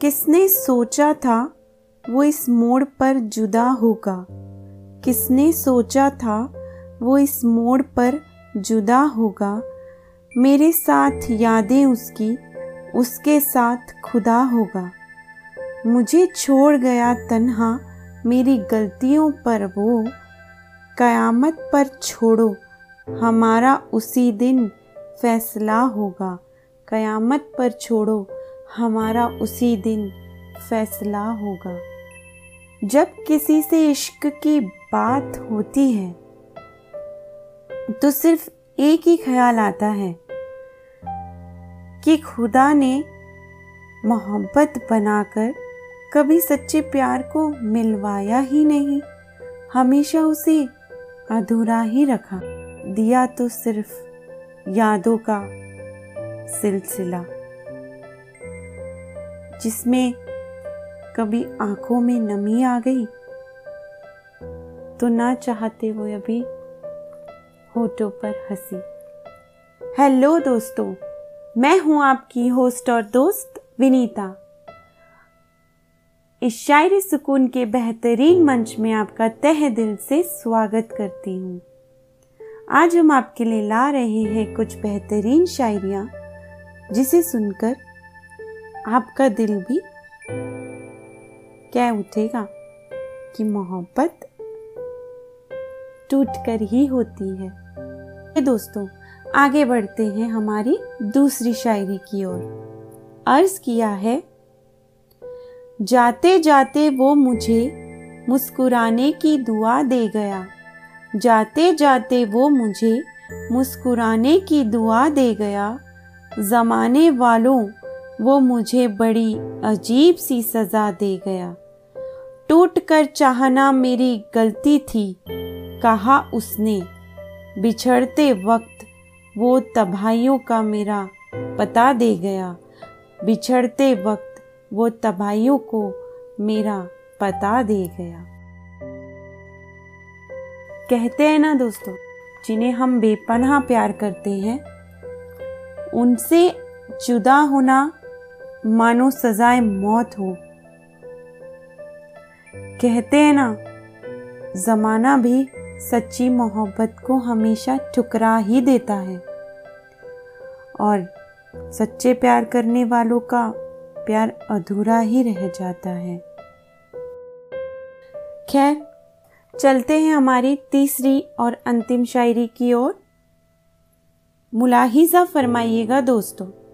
किसने सोचा था वो इस मोड़ पर जुदा होगा? किसने सोचा था वो इस मोड़ पर जुदा होगा? मेरे साथ यादें उसकी, उसके साथ खुदा होगा। मुझे छोड़ गया तन्हा, मेरी गलतियों पर वो। कयामत पर छोड़ो, हमारा उसी दिन फैसला होगा। कयामत पर छोड़ो हमारा उसी दिन फैसला होगा। जब किसी से इश्क की बात होती है तो सिर्फ़ एक ही ख्याल आता है कि खुदा ने मोहब्बत बनाकर कभी सच्चे प्यार को मिलवाया ही नहीं, हमेशा उसे अधूरा ही रखा। दिया तो सिर्फ़ यादों का सिलसिला। जिसमें कभी आँखों में नमी आ गई तो ना चाहते हुए अभी होठों पर हँसी। हेलो दोस्तों, मैं हूँ आपकी होस्ट और दोस्त विनीता। इस शायरी सुकून के बेहतरीन मंच में आपका तह दिल से स्वागत करती हूँ। आज हम आपके लिए ला रहे हैं कुछ बेहतरीन शायरियाँ, जिसे सुनकर आपका दिल भी क्या उठेगा कि मोहब्बत टूट कर ही होती है। दोस्तों, आगे बढ़ते हैं हमारी दूसरी शायरी की ओर। अर्ज़ किया है, जाते जाते वो मुझे मुस्कुराने की दुआ दे गया। जाते जाते वो मुझे मुस्कुराने की दुआ दे गया। जमाने वालों वो मुझे बड़ी अजीब सी सजा दे गया। टूट कर चाहना मेरी गलती थी, कहा उसने। बिछड़ते वक्त वो तबाहियों का मेरा पता दे गया। बिछड़ते वक्त वो तबाहियों को मेरा पता दे गया। कहते हैं ना दोस्तों, जिन्हें हम बेपनाह प्यार करते हैं, उनसे जुदा होना मानो सजाए मौत हो। कहते हैं ना, जमाना भी सच्ची मोहब्बत को हमेशा ठुकरा ही देता है। और सच्चे प्यार करने वालों का प्यार अधूरा ही रह जाता है। खैर, चलते हैं हमारी तीसरी और अंतिम शायरी की ओर। मुलाहिजा फरमाइएगा दोस्तों।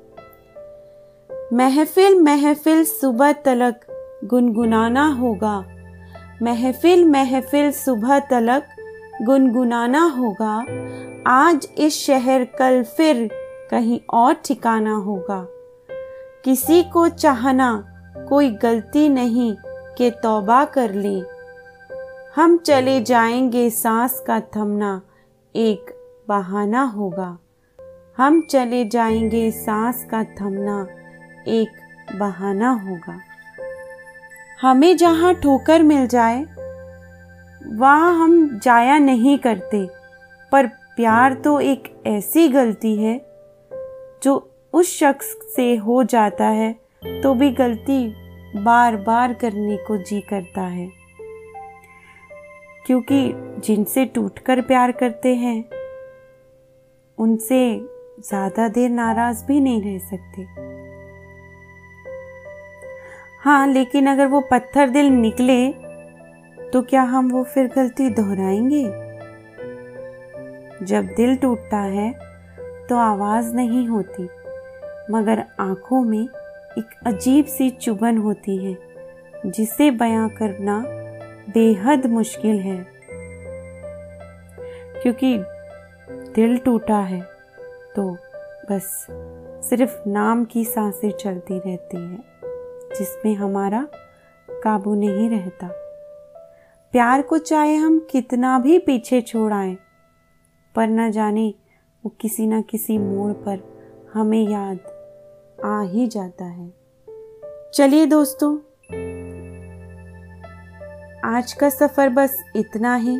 महफिल महफिल सुबह तलक गुनगुनाना होगा। महफिल महफिल सुबह तलक गुनगुनाना होगा। आज इस शहर, कल फिर कहीं और ठिकाना होगा। किसी को चाहना कोई गलती नहीं के तौबा कर ले। हम चले जाएँगे सांस का थमना, एक बहाना होगा। हम चले जाएँगे सांस का थमना एक बहाना होगा। हमें जहाँ ठोकर मिल जाए, वहाँ हम जाया नहीं करते। पर प्यार तो एक ऐसी गलती है, जो उस शख्स से हो जाता है तो भी गलती बार बार करने को जी करता है। क्योंकि जिनसे टूटकर प्यार करते हैं, उनसे ज़्यादा देर नाराज़ भी नहीं रह सकते। हाँ लेकिन अगर वो पत्थर दिल निकले तो क्या हम वो फिर गलती दोहराएँगे? जब दिल टूटता है तो आवाज़ नहीं होती, मगर आँखों में एक अजीब सी चुभन होती है, जिसे बयां करना बेहद मुश्किल है। क्योंकि दिल टूटा है तो बस सिर्फ़ नाम की साँसें चलती रहती हैं। जिसमें हमारा काबू नहीं रहता। प्यार को चाहे हम कितना भी पीछे छोड़ाएँ पर न जाने वो किसी न किसी मोड़ पर हमें याद आ ही जाता है। चलिए दोस्तों, आज का सफ़र बस इतना ही।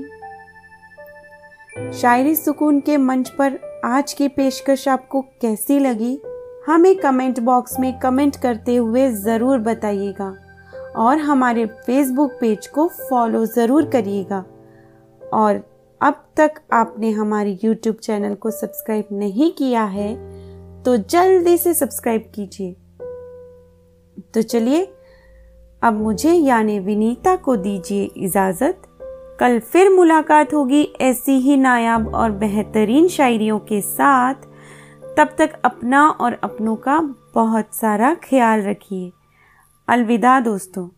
शायरी सुकून के मंच पर आज की पेशकश आपको कैसी लगी? हमें कमेंट बॉक्स में कमेंट करते हुए ज़रूर बताइएगा और हमारे फेसबुक पेज को फॉलो ज़रूर करिएगा। और अब तक आपने हमारे यूट्यूब चैनल को सब्सक्राइब नहीं किया है तो जल्दी से सब्सक्राइब कीजिए। तो चलिए, अब मुझे यानी विनीता को दीजिए इजाज़त। कल फिर मुलाकात होगी ऐसी ही नायाब और बेहतरीन शायरियों के साथ। तब तक अपना और अपनों का बहुत सारा ख्याल रखिए। अलविदा दोस्तों।